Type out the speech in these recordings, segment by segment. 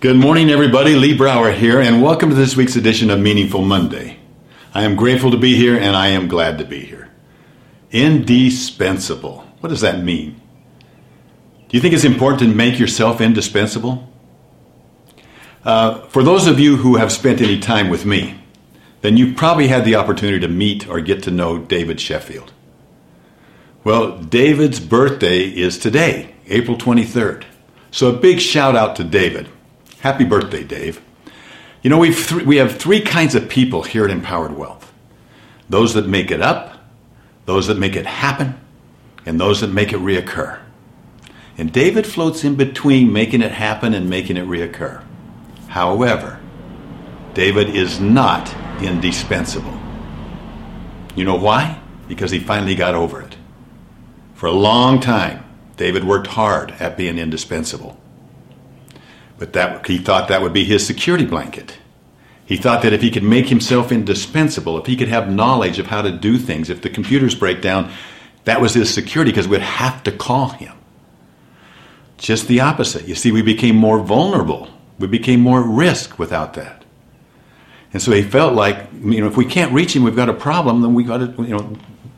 Good morning, everybody. Lee Brower here, and welcome to this week's edition of Meaningful Monday. I am grateful to be here, and I am glad to be here. Indispensable. What does that mean? Do you think it's important to make yourself indispensable? Uh, for those of you who have spent any time with me, then you've probably had the opportunity to meet or get to know David Sheffield. Well, David's birthday is today, April 23rd. So a big shout out to David. Happy birthday, Dave. You know, we've th- we have three kinds of people here at Empowered Wealth those that make it up, those that make it happen, and those that make it reoccur. And David floats in between making it happen and making it reoccur. However, David is not indispensable. You know why? Because he finally got over it. For a long time, David worked hard at being indispensable. But that, he thought that would be his security blanket. He thought that if he could make himself indispensable, if he could have knowledge of how to do things, if the computers break down, that was his security because we'd have to call him. Just the opposite. You see, we became more vulnerable. We became more at risk without that. And so he felt like, you know, if we can't reach him, we've got a problem, then we got to, you know,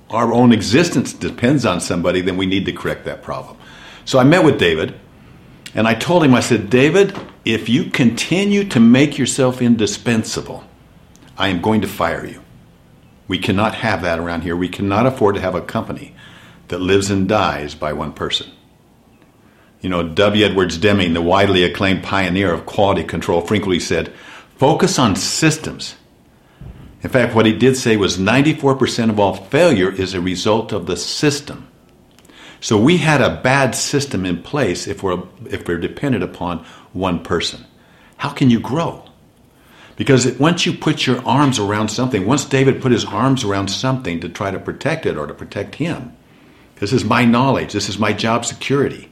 our own existence depends on somebody, then we need to correct that problem. So I met with David and I told him, I said, David, if you continue to make yourself indispensable, I am going to fire you. We cannot have that around here. We cannot afford to have a company that lives and dies by one person. You know, W. Edwards Deming, the widely acclaimed pioneer of quality control, frequently said, focus on systems. In fact, what he did say was 94% of all failure is a result of the system so we had a bad system in place if we're, if we're dependent upon one person. How can you grow? Because once you put your arms around something, once David put his arms around something to try to protect it or to protect him, this is my knowledge, this is my job security.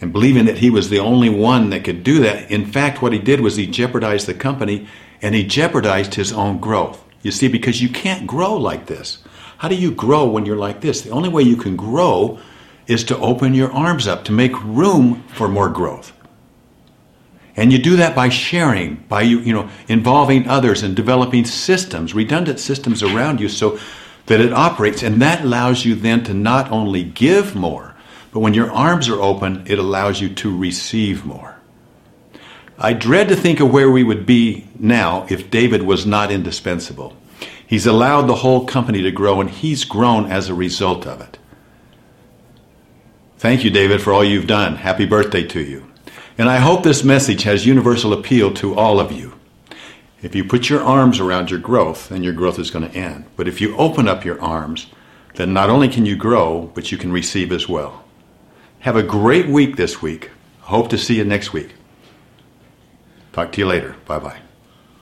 And believing that he was the only one that could do that, in fact, what he did was he jeopardized the company and he jeopardized his own growth. You see, because you can't grow like this. How do you grow when you're like this? The only way you can grow is to open your arms up, to make room for more growth. And you do that by sharing, by you, you know, involving others and developing systems, redundant systems around you so that it operates. And that allows you then to not only give more, but when your arms are open, it allows you to receive more. I dread to think of where we would be now if David was not indispensable. He's allowed the whole company to grow, and he's grown as a result of it. Thank you, David, for all you've done. Happy birthday to you. And I hope this message has universal appeal to all of you. If you put your arms around your growth, then your growth is going to end. But if you open up your arms, then not only can you grow, but you can receive as well. Have a great week this week. Hope to see you next week. Talk to you later. Bye bye.